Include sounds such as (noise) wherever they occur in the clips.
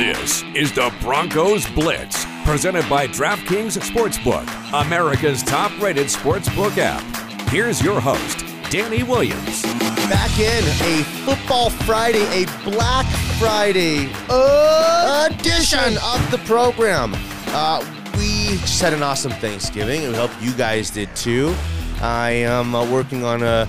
This is the Broncos Blitz, presented by DraftKings Sportsbook, America's top rated sportsbook app. Here's your host, Danny Williams. Back in a Football Friday, a Black Friday edition of the program. Uh, we just had an awesome Thanksgiving, and we hope you guys did too. I am uh, working on a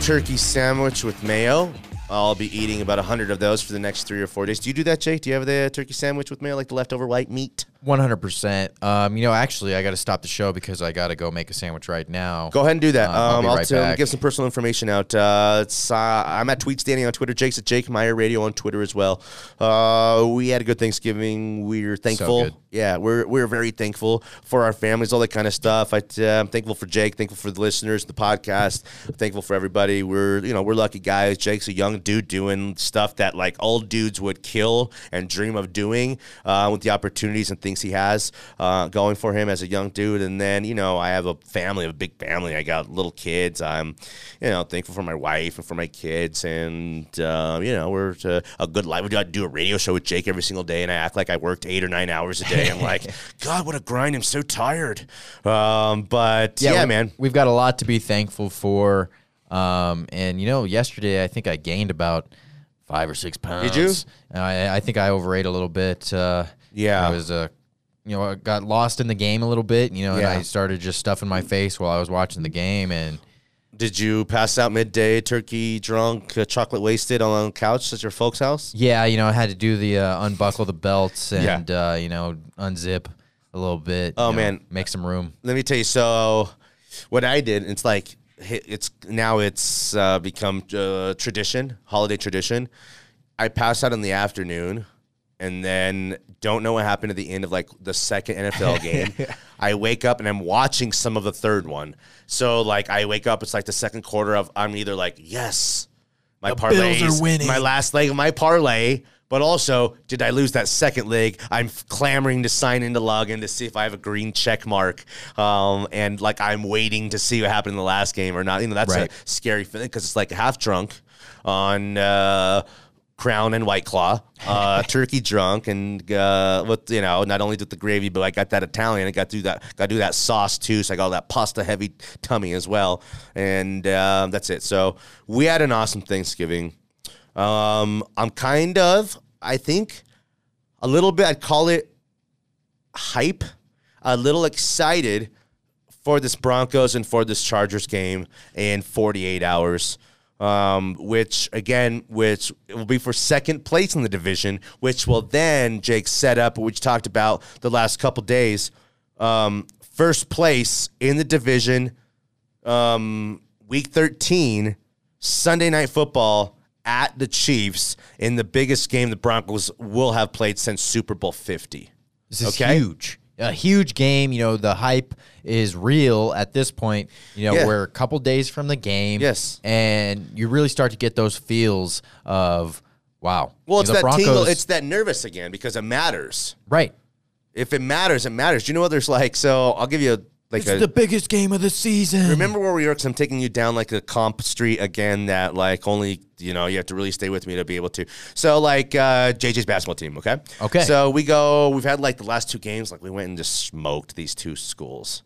turkey sandwich with mayo. I'll be eating about 100 of those for the next three or four days. Do you do that, Jake? Do you have the turkey sandwich with mayo, like the leftover white meat? One hundred percent. Um, you know, actually, I got to stop the show because I got to go make a sandwich right now. Go ahead and do that. Um, I'll um, I'll right tell- give some personal information out. Uh, it's, uh, I'm at Tweets Danny on Twitter. Jake's at Jake Meyer Radio on Twitter as well. Uh, we had a good Thanksgiving. We're thankful. good. yeah, we're we're very thankful for our families, all that kind of stuff. I, uh, I'm thankful for Jake. Thankful for the listeners, the podcast. thankful for everybody. We're you know we're lucky guys. Jake's a young dude doing stuff that like old dudes would kill and dream of doing uh, with the opportunities and things he has uh, going for him as a young dude. And then you know I have a family, a big family. I got little kids. I'm you know thankful for my wife and for my kids. And uh, you know we're uh, a good life. We got to do a radio show with Jake every single day, and I act like I worked eight or nine hours a day. I'm like, (laughs) God, what a grind! I'm so tired. Um, but yeah, we- man. we've got a lot to be thankful for. Um, and you know, yesterday I think I gained about five or six pounds. Did you? I, I think I overate a little bit. Uh, Yeah. I was uh, you know, I got lost in the game a little bit. You know, and I started just stuffing my face while I was watching the game, and Did you pass out midday, turkey drunk, uh, chocolate wasted on the couch at your folks' house? yeah, you know, I had to do the uh, unbuckle the belts and uh, you know unzip a little bit. Oh, you know, man. make some room. Let me tell you. So, what I did, it's like it's now it's uh, become uh, tradition, holiday tradition. I pass out in the afternoon, and then don't know what happened at the end of like the second NFL (laughs) game. I wake up and I'm watching some of the third one. So like I wake up, it's like the second quarter of I'm either like yes, my parlay are winning. my last leg of my parlay. But also, did I lose that second leg? I'm f- clamoring to sign into login to see if I have a green check mark. Um, and like I'm waiting to see what happened in the last game or not. You know, that's Right. a scary feeling because it's like half drunk on uh, Crown and White Claw, uh, (laughs) turkey drunk, and uh, with you know not only with the gravy, but I got that Italian. I got to do that. Got to do that sauce too. So I got that pasta heavy tummy as well, and uh, that's it. So we had an awesome Thanksgiving. Um, I'm kind of, I think, a little bit. I'd call it hype. A little excited for this Broncos and for this Chargers game in 48 hours. Um, which again, which will be for second place in the division, which will then Jake set up, which talked about the last couple days. Um, first place in the division, um, week 13, Sunday night football at the Chiefs in the biggest game the Broncos will have played since Super Bowl 50. This is Okay. huge. A huge game. You know, the hype is real at this point. You know, Yeah. we're a couple days from the game. Yes. And you really start to get those feels of, wow. Well, it's that the tingle, it's that nervous again because it matters. right. If it matters, it matters. Do you know what there's like? So I'll give you a, like It's a. the biggest game of the season. remember where we were? Because I'm taking you down like a comp street again. That like only you know you have to really stay with me to be able to. So like uh, JJ's basketball team. Okay. Okay. So we go. We've had like the last two games. Like we went and just smoked these two schools.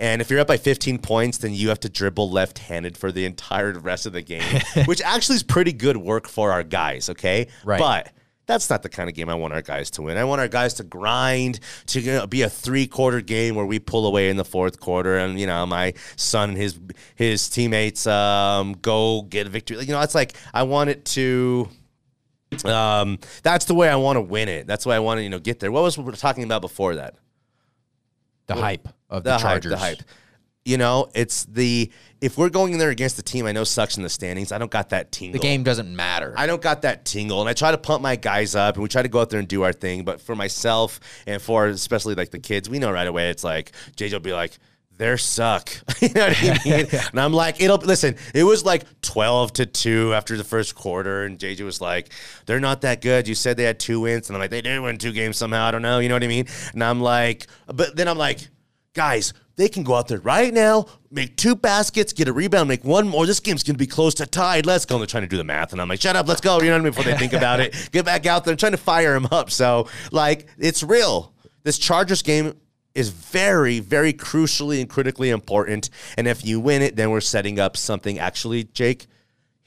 And if you're up by 15 points, then you have to dribble left-handed for the entire rest of the game, (laughs) which actually is pretty good work for our guys. Okay. Right. But that's not the kind of game I want our guys to win. I want our guys to grind to you know, be a three quarter game where we pull away in the fourth quarter, and you know my son and his his teammates um, go get a victory. You know, it's like I want it to. Um, that's the way I want to win it. That's why I want to you know get there. What was we were talking about before that? the hype of the, the hype, Chargers. the hype. You know, it's the if we're going in there against the team I know sucks in the standings. I don't got that tingle. The game doesn't matter. I don't got that tingle, and I try to pump my guys up, and we try to go out there and do our thing. But for myself and for especially like the kids, we know right away it's like JJ will be like, "They suck," (laughs) you know what I (laughs) mean? and I'm like, "It'll listen." It was like twelve to two after the first quarter, and JJ was like, "They're not that good." You said they had two wins, and I'm like, "They did win two games somehow." I don't know, you know what I mean? And I'm like, but then I'm like. Guys, they can go out there right now, make two baskets, get a rebound, make one more. This game's going to be close to tied. Let's go. And they're trying to do the math. And I'm like, shut up, let's go. You know what I mean? Before they think (laughs) about it, get back out there. I'm trying to fire him up. So, like, it's real. This Chargers game is very, very crucially and critically important. And if you win it, then we're setting up something actually, Jake,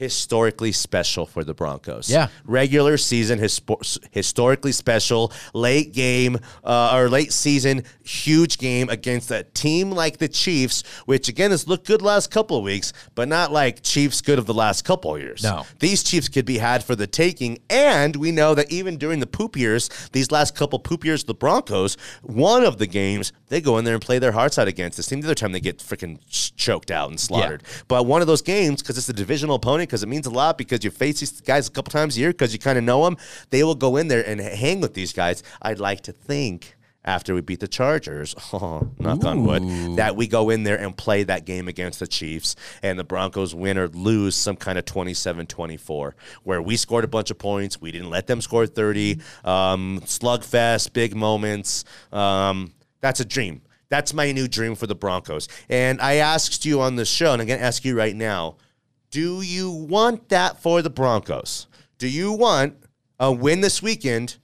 historically special for the Broncos. Yeah. Regular season, hispo- historically special. Late game uh, or late season, huge game against a team like the Chiefs, which again has looked good last couple of weeks, but not like Chiefs good of the last couple of years. No. These Chiefs could be had for the taking. And we know that even during the poop years, these last couple poop years, the Broncos, one of the games, they go in there and play their hearts out against this team. The other time they get freaking choked out and slaughtered. But one of those games, because it's a divisional opponent, because it means a lot, because you face these guys a couple times a year, because you kind of know them, they will go in there and hang with these guys. I'd like to think after we beat the Chargers, (laughs) oh, knock on wood, that we go in there and play that game against the Chiefs and the Broncos win or lose some kind of 27 24, where we scored a bunch of points. We didn't let them score 30. Um, slugfest, big moments. Um, that's a dream. That's my new dream for the Broncos. And I asked you on the show, and I'm going to ask you right now do you want that for the Broncos? Do you want a win this weekend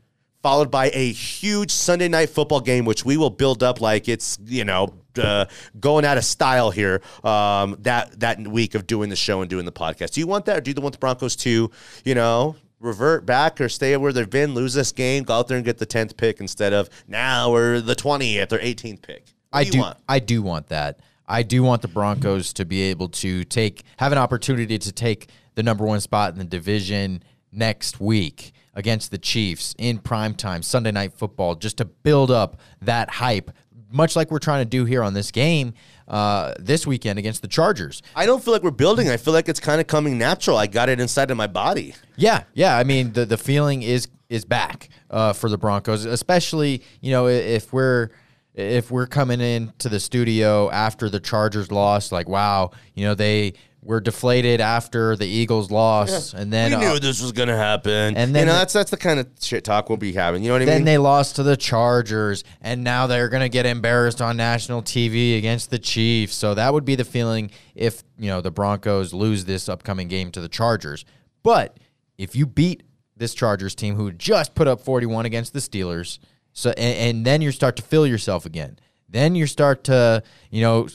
followed by a huge Sunday night football game, which we will build up like it's, you know, uh, going out of style here um, that, that week of doing the show and doing the podcast? Do you want that or do you want the Broncos to, you know, revert back or stay where they've been, lose this game, go out there and get the 10th pick instead of now we're the 20th or 18th pick? What I do do. want? I do want that. I do want the Broncos to be able to take have an opportunity to take the number one spot in the division next week against the Chiefs in prime time Sunday night football, just to build up that hype, much like we're trying to do here on this game uh, this weekend against the Chargers. I don't feel like we're building. I feel like it's kind of coming natural. I got it inside of my body. Yeah, yeah. I mean, the the feeling is is back uh, for the Broncos, especially you know if we're if we're coming into the studio after the Chargers lost, like wow, you know they were deflated after the Eagles lost, and then we uh, knew this was going to happen. and you then know the- that's that's the kind of shit talk we'll be having. You know what I mean? then they lost to the Chargers, and now they're going to get embarrassed on national TV against the Chiefs. So that would be the feeling if you know the Broncos lose this upcoming game to the Chargers. But if you beat this Chargers team, who just put up 41 against the Steelers, so and, and then you start to feel yourself again. Then you start to you know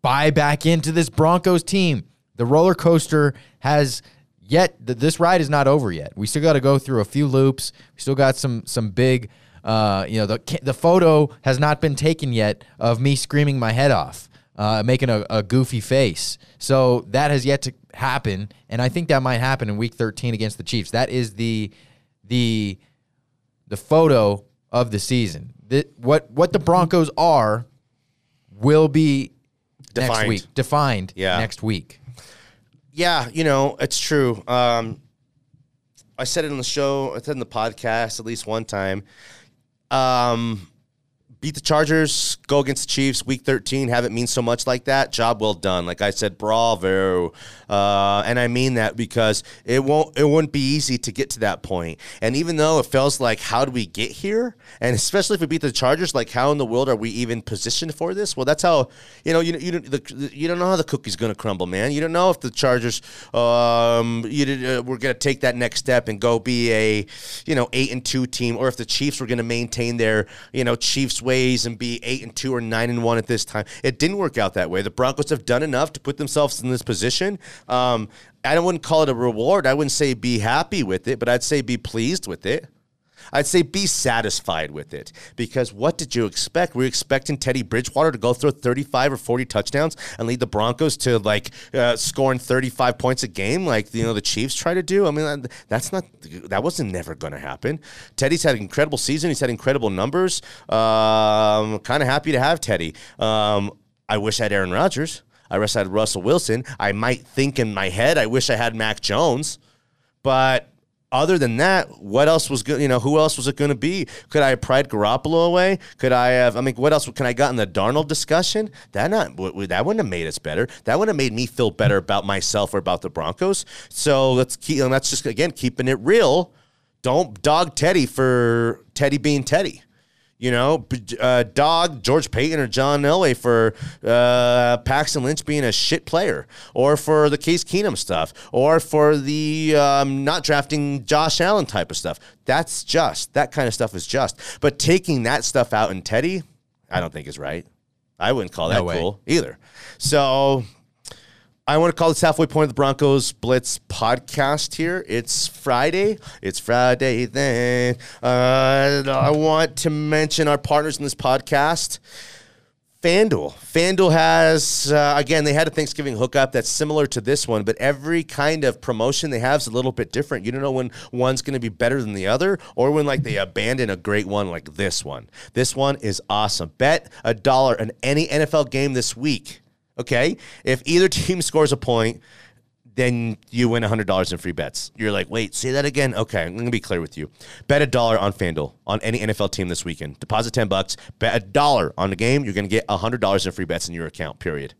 buy back into this Broncos team. The roller coaster has yet th- this ride is not over yet. We still got to go through a few loops. We still got some some big, uh, you know, the the photo has not been taken yet of me screaming my head off, uh, making a, a goofy face. So that has yet to happen, and I think that might happen in Week 13 against the Chiefs. That is the the the photo of the season. The, what what the Broncos are will be next Defined. week defined Yeah. next week. yeah, you know, it's true. Um, I said it on the show, I said in the podcast at least one time. Um, beat the Chargers, go against the Chiefs, week 13, have it mean so much like that. Job well done. Like I said, bravo. Uh, and I mean that because it won't it wouldn't be easy to get to that point. And even though it feels like how do we get here? And especially if we beat the Chargers, like how in the world are we even positioned for this? Well, that's how you know you you don't the, you don't know how the cookie's going to crumble, man. You don't know if the Chargers um you uh, we're going to take that next step and go be a you know 8 and 2 team or if the Chiefs were going to maintain their, you know, Chiefs ways and be 8 and 2 or 9 and 1 at this time. It didn't work out that way. The Broncos have done enough to put themselves in this position. Um I wouldn't call it a reward. I wouldn't say be happy with it, but I'd say be pleased with it. I'd say be satisfied with it because what did you expect? Were you expecting Teddy Bridgewater to go throw 35 or 40 touchdowns and lead the Broncos to like uh, scoring 35 points a game like you know the Chiefs try to do? I mean that's not that wasn't never going to happen. Teddy's had an incredible season. He's had incredible numbers. Um, kind of happy to have Teddy. Um, I wish I had Aaron Rodgers. I wish I had Russell Wilson. I might think in my head I wish I had Mac Jones. But other than that, what else was good? You know, who else was it going to be? Could I have pried Garoppolo away? Could I have? I mean, what else can I got in the Darnold discussion? That not that wouldn't have made us better. That wouldn't have made me feel better about myself or about the Broncos. So let's keep. And that's just again keeping it real. Don't dog Teddy for Teddy being Teddy. You know, uh, dog George Paton or John Elway for uh, Paxton Lynch being a shit player, or for the Case Keenum stuff, or for the um, not drafting Josh Allen type of stuff. That's just that kind of stuff is just. But taking that stuff out in Teddy, I don't think is right. I wouldn't call that No cool either. So I want to call this halfway point of the Broncos Blitz podcast here. It's Friday. It's Friday then. Uh, I want to mention our partners in this podcast. FanDuel. FanDuel has, uh, again, they had a Thanksgiving hookup that's similar to this one, but every kind of promotion they have is a little bit different. You don't know when one's going to be better than the other or when, like, they abandon a great one like this one. This one is awesome. Bet a dollar on any NFL game this week. Okay? If either (laughs) team scores a point, then you win $100 in free bets. You're like, wait, say that again? Okay, I'm going to be clear with you. Bet a dollar on FanDuel on any NFL team this weekend. Deposit 10 bucks, bet a dollar on the game, you're going to get $100 in free bets in your account, period.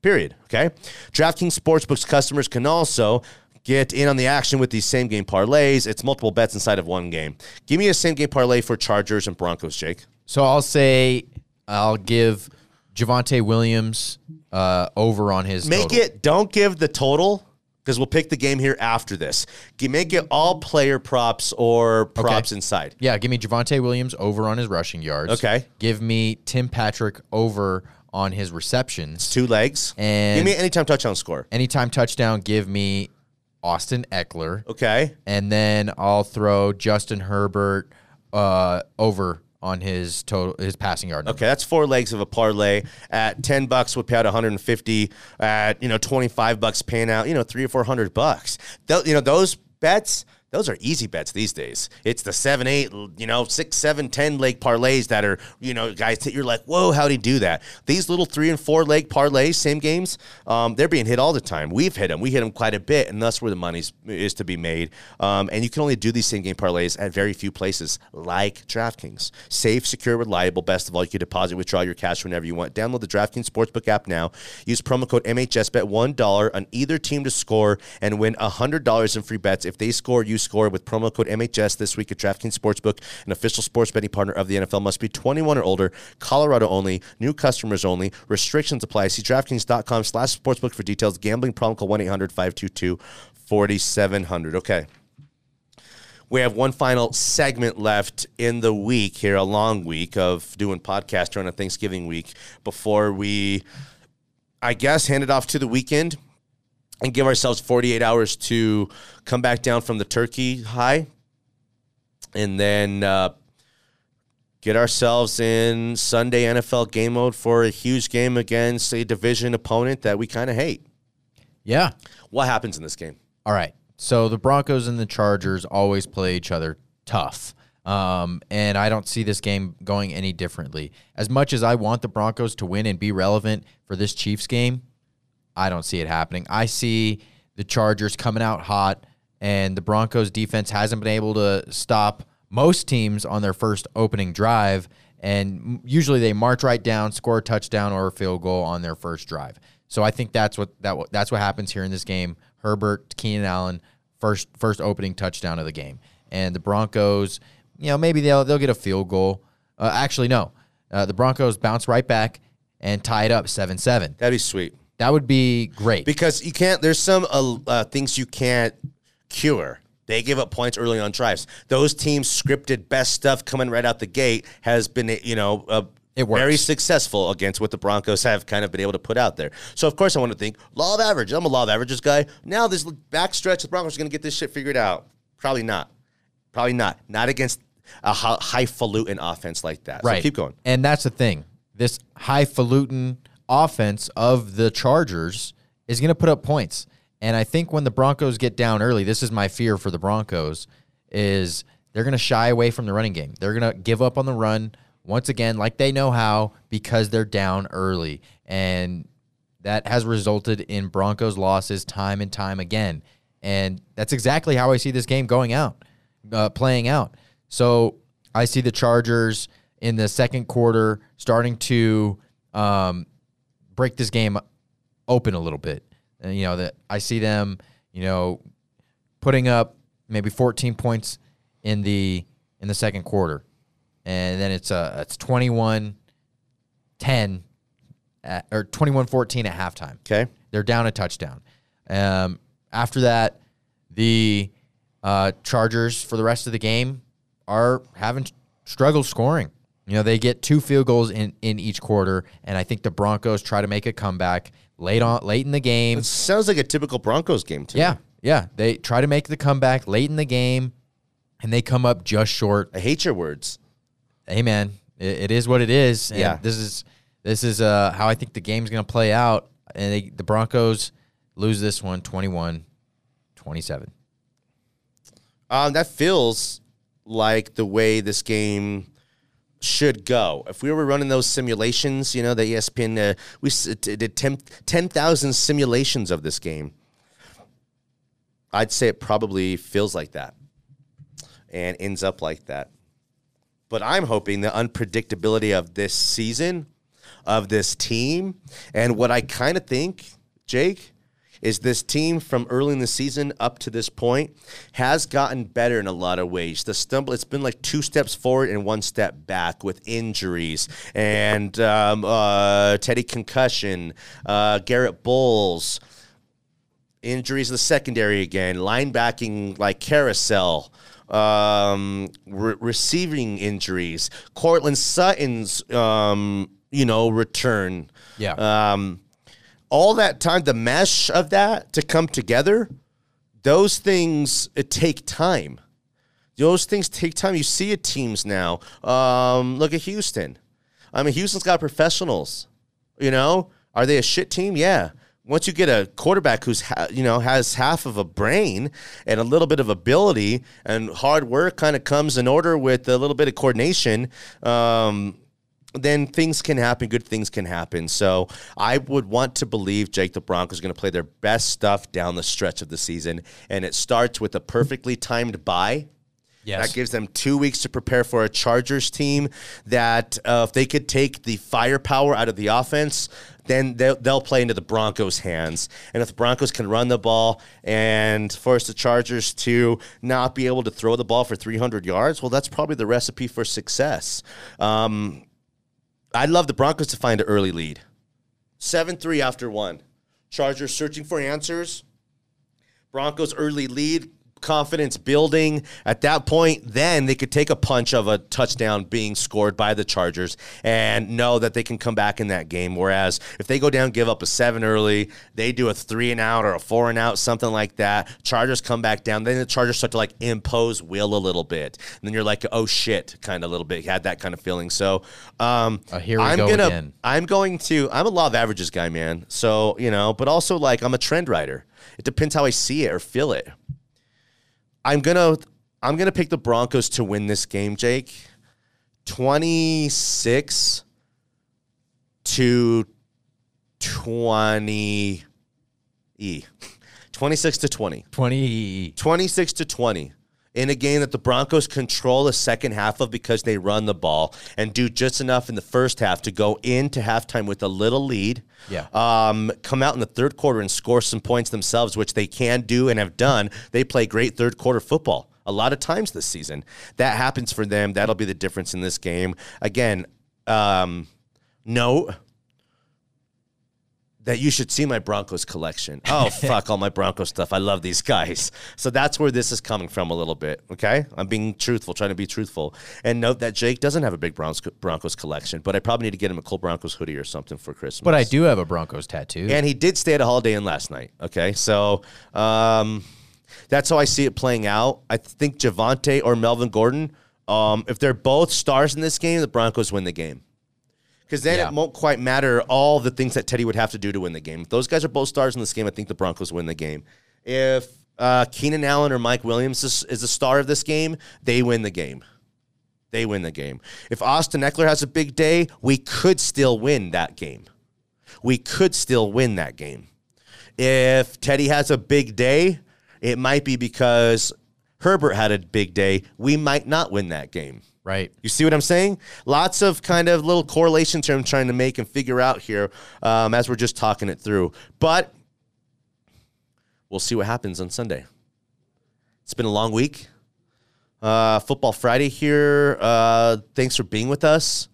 Period. Okay? DraftKings Sportsbooks customers can also get in on the action with these same game parlays. It's multiple bets inside of one game. Give me a same game parlay for Chargers and Broncos, Jake. So I'll say I'll give Javonte Williams uh, over on his Make total. it, don't give the total because we'll pick the game here after this. Make it all player props or props inside. Yeah, give me Javonte Williams over on his rushing yards. Okay. Give me Tim Patrick over on his receptions. Two legs. And- Give me anytime touchdown score. Anytime touchdown, give me Austin Ekeler. Okay. And then I'll throw Justin Herbert uh, over on his total his passing yard. number. Okay, that's four legs of a parlay. At ten bucks, would pay out 150. At you know, 25 bucks, paying out you know three or four hundred bucks. Tho- you know those bets. Those are easy bets these days. It's the seven, eight, you know, six, seven, ten leg parlays that are, you know, guys that you're like, whoa, how'd he do that? These little three and four leg parlays, same games, um, they're being hit all the time. We've hit them. We hit them quite a bit, and that's where the money is to be made. Um, and you can only do these same game parlays at very few places like DraftKings. Safe, secure, reliable. Best of all, you can deposit, withdraw your cash whenever you want. Download the DraftKings Sportsbook app now. Use promo code MHS. Bet $1 on either team to score and win $100 in free bets. If they score, you score with promo code MHS this week at DraftKings Sportsbook, an official sports betting partner of the NFL. Must be 21 or older. Colorado only. New customers only. Restrictions apply. See DraftKings.com slash sportsbook for details. Gambling problem call 1-800-522-4700. Okay. We have one final segment left in the week here, a long week of doing podcast during a Thanksgiving week before we, I guess, hand it off to the weekend and give ourselves 48 hours to come back down from the turkey high and then uh, get ourselves in Sunday NFL game mode for a huge game against a division opponent that we kind of hate. Yeah. What happens in this game? All right. So the Broncos and the Chargers always play each other tough. Um, and I don't see this game going any differently. As much as I want the Broncos to win and be relevant for this Chiefs game, I don't see it happening. I see the Chargers coming out hot, and the Broncos defense hasn't been able to stop most teams on their first opening drive. And usually they march right down, score a touchdown or a field goal on their first drive. So I think that's what that that's what happens here in this game. Herbert, Keenan Allen, first first opening touchdown of the game, and the Broncos, you know, maybe they'll they'll get a field goal. Uh, actually, no, uh, the Broncos bounce right back and tie it up seven seven. That'd be sweet. That would be great. because you can't. There's some uh, uh, things you can't cure. They give up points early on drives. Those teams scripted best stuff coming right out the gate has been you know uh, It works. very successful against what the Broncos have kind of been able to put out there. So of course I want to think law of average. I'm a law of averages guy. Now this backstretch, the Broncos are going to get this shit figured out. Probably not. Probably not. Not against a hi- highfalutin offense like that. right. So keep going. And that's the thing. This highfalutin offense of the Chargers is going to put up points. And I think when the Broncos get down early, this is my fear for the Broncos, is they're going to shy away from the running game. They're going to give up on the run once again, like they know how, because they're down early. And that has resulted in Broncos losses time and time again. And that's exactly how I see this game going out, uh, playing out. So I see the Chargers in the second quarter starting to um, break this game open a little bit. And, you know, that I see them, you know, putting up maybe 14 points in the in the second quarter. and then it's a it's 21 10 at, or 21 14 at halftime. Okay. They're down a touchdown. Um, after that, the uh, Chargers for the rest of the game are having struggled scoring. You know, they get two field goals in, in each quarter, and I think the Broncos try to make a comeback late on late in the game. It sounds like a typical Broncos game to Yeah, me. yeah. They try to make the comeback late in the game, and they come up just short. I hate your words. Hey, man, it, it is what it is. Yeah. this is this is uh, how I think the game's going to play out. And they, the Broncos lose this one 21 27. Um, that feels like the way this game should go. If we were running those simulations, you know, the ESPN, uh, we did 10 10,000 simulations of this game. I'd say it probably feels like that and ends up like that. But I'm hoping the unpredictability of this season, of this team, and what I kind of think, Jake, is this team from early in the season up to this point has gotten better in a lot of ways. The stumble, it's been like two steps forward and one step back with injuries and um, uh, Teddy concussion, uh, Garett Bolles, injuries in the secondary again, linebacking like carousel, um, re- receiving injuries, Courtland Sutton's, um, you know, return. Yeah. Um, all that time, the mesh of that to come together, those things it take time. Those things take time. You see it teams now. Um, look at Houston. I mean, Houston's got professionals. You know, are they a shit team? Yeah. Once you get a quarterback who's ha- you know has half of a brain and a little bit of ability and hard work kind of comes in order with a little bit of coordination, um, then things can happen. Good things can happen. So I would want to believe Jake the Broncos are going to play their best stuff down the stretch of the season, and it starts with a perfectly timed bye. Yes. That gives them two weeks to prepare for a Chargers team that, uh, if they could take the firepower out of the offense, then they'll, they'll play into the Broncos' hands. And if the Broncos can run the ball and force the Chargers to not be able to throw the ball for 300 yards, well, that's probably the recipe for success. Um, I'd love the Broncos to find an early lead. 7 3 after one. Chargers searching for answers. Broncos early lead, confidence building. At that point, then they could take a punch of a touchdown being scored by the Chargers and know that they can come back in that game. Whereas if they go down, give up a seven early, they do a three and out or a four and out, something like that. Chargers come back down. Then the Chargers start to like impose will a little bit. And then you're like, oh shit, kind of a little bit. You had that kind of feeling. So um, Uh, here we I'm go gonna, again. I'm going to. I'm a law of averages guy, man. So you know, but also like I'm a trend writer. It depends how I see it or feel it. I'm gonna. I'm gonna pick the Broncos to win this game, Jake. Twenty six to twenty. E. Twenty six to twenty. 20. 26 to 20 in a game that the Broncos control the second half of because they run the ball and do just enough in the first half to go into halftime with a little lead. Yeah. Um, come out in the third quarter and score some points themselves, which they can do and have done. They play great third quarter football a lot of times this season. That happens for them. That'll be the difference in this game. Again, um, no that you should see my Broncos collection. Oh, (laughs) fuck all my Broncos stuff. I love these guys. So that's where this is coming from a little bit. Okay. I'm being truthful, trying to be truthful. And note that Jake doesn't have a big Broncos collection, but I probably need to get him a Cole Broncos hoodie or something for Christmas. But I do have a Broncos tattoo. And he did stay at a Holiday Inn last night. Okay. So um, that's how I see it playing out. I think Javonte or Melvin Gordon, um, if they're both stars in this game, the Broncos win the game. Because then Yeah. it won't quite matter all the things that Teddy would have to do to win the game. If those guys are both stars in this game, I think the Broncos win the game. If uh, Keenan Allen or Mike Williams is, is a star of this game, they win the game. They win the game. If Austin Ekeler has a big day, we could still win that game. We could still win that game. If Teddy has a big day, it might be because Herbert had a big day. We might not win that game. Right. You see what I'm saying? Lots of kind of little correlations here I'm trying to make and figure out here um, as we're just talking it through. But we'll see what happens on Sunday. It's been a long week. Uh, Football Friday here. Uh, thanks for being with us.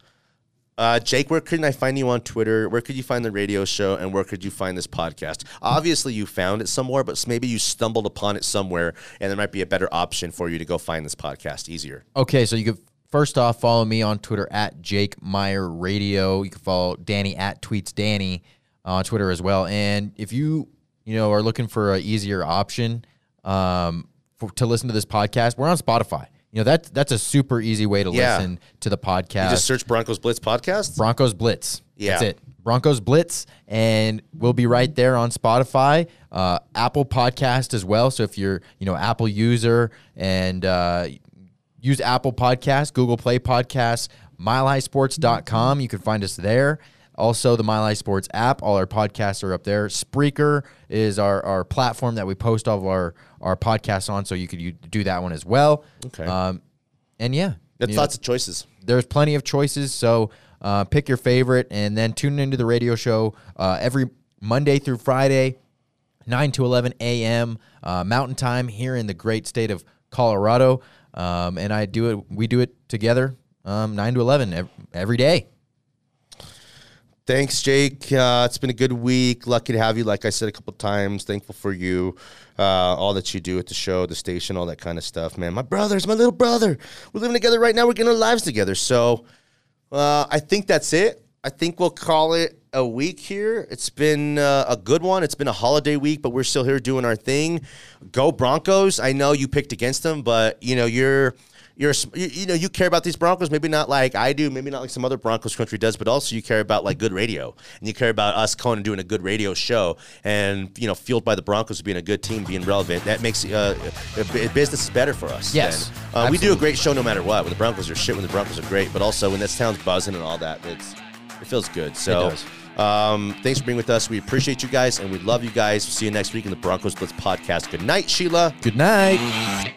Uh, Jake, where can I find you on Twitter? Where could you find the radio show? And where could you find this podcast? Obviously, you found it somewhere, but maybe you stumbled upon it somewhere, and there might be a better option for you to go find this podcast easier. Okay, so you could first off follow me on Twitter at Jake Meyer Radio. You can follow Danny at Tweets Danny on Twitter as well. And if you you know are looking for an easier option um, for, to listen to this podcast, we're on Spotify. You know that's that's a super easy way to Yeah. listen to the podcast. You just search Broncos Blitz podcast. Broncos Blitz. Yeah. That's it. Broncos Blitz. And we'll be right there on Spotify, uh, Apple Podcast as well. So if you're, you know, Apple user and uh, use Apple Podcast, Google Play Podcasts, milehighsports.com, you can find us there. Also, the Mile High Sports app, all our podcasts are up there. Spreaker is our, our platform that we post all of our, our podcasts on, so you could you do that one as well. Okay. Um, and yeah, That's you know, lots of choices. there's plenty of choices. So uh, pick your favorite and then tune into the radio show uh, every Monday through Friday, 9 to 11 a.m. Uh, Mountain Time here in the great state of Colorado. Um, and I do it, we do it together um, 9 to 11 ev- every day. Thanks, Jake. Uh, it's been a good week. Lucky to have you. Like I said a couple times, thankful for you, uh, all that you do at the show, the station, all that kind of stuff, man. My brother's my little brother. We're living together right now. We're getting our lives together. So uh, I think that's it. I think we'll call it a week here. It's been uh, a good one. It's been a holiday week, but we're still here doing our thing. Go Broncos! I know you picked against them, but you know you're you're you, know you care about these Broncos. Maybe not like I do. Maybe not like some other Broncos country does, but also you care about like good radio, and you care about us Conan doing a good radio show, and you know fueled by the Broncos being a good team, being relevant. That makes uh, business is better for us. Yes, uh, we do a great show no matter what. When the Broncos are shit, when the Broncos are great, but also when this town's buzzing and all that, it's it feels good. So. Um, thanks for being with us. We appreciate you guys and we love you guys. See you next week in the Broncos Blitz podcast. Good night, Sheila. Good night.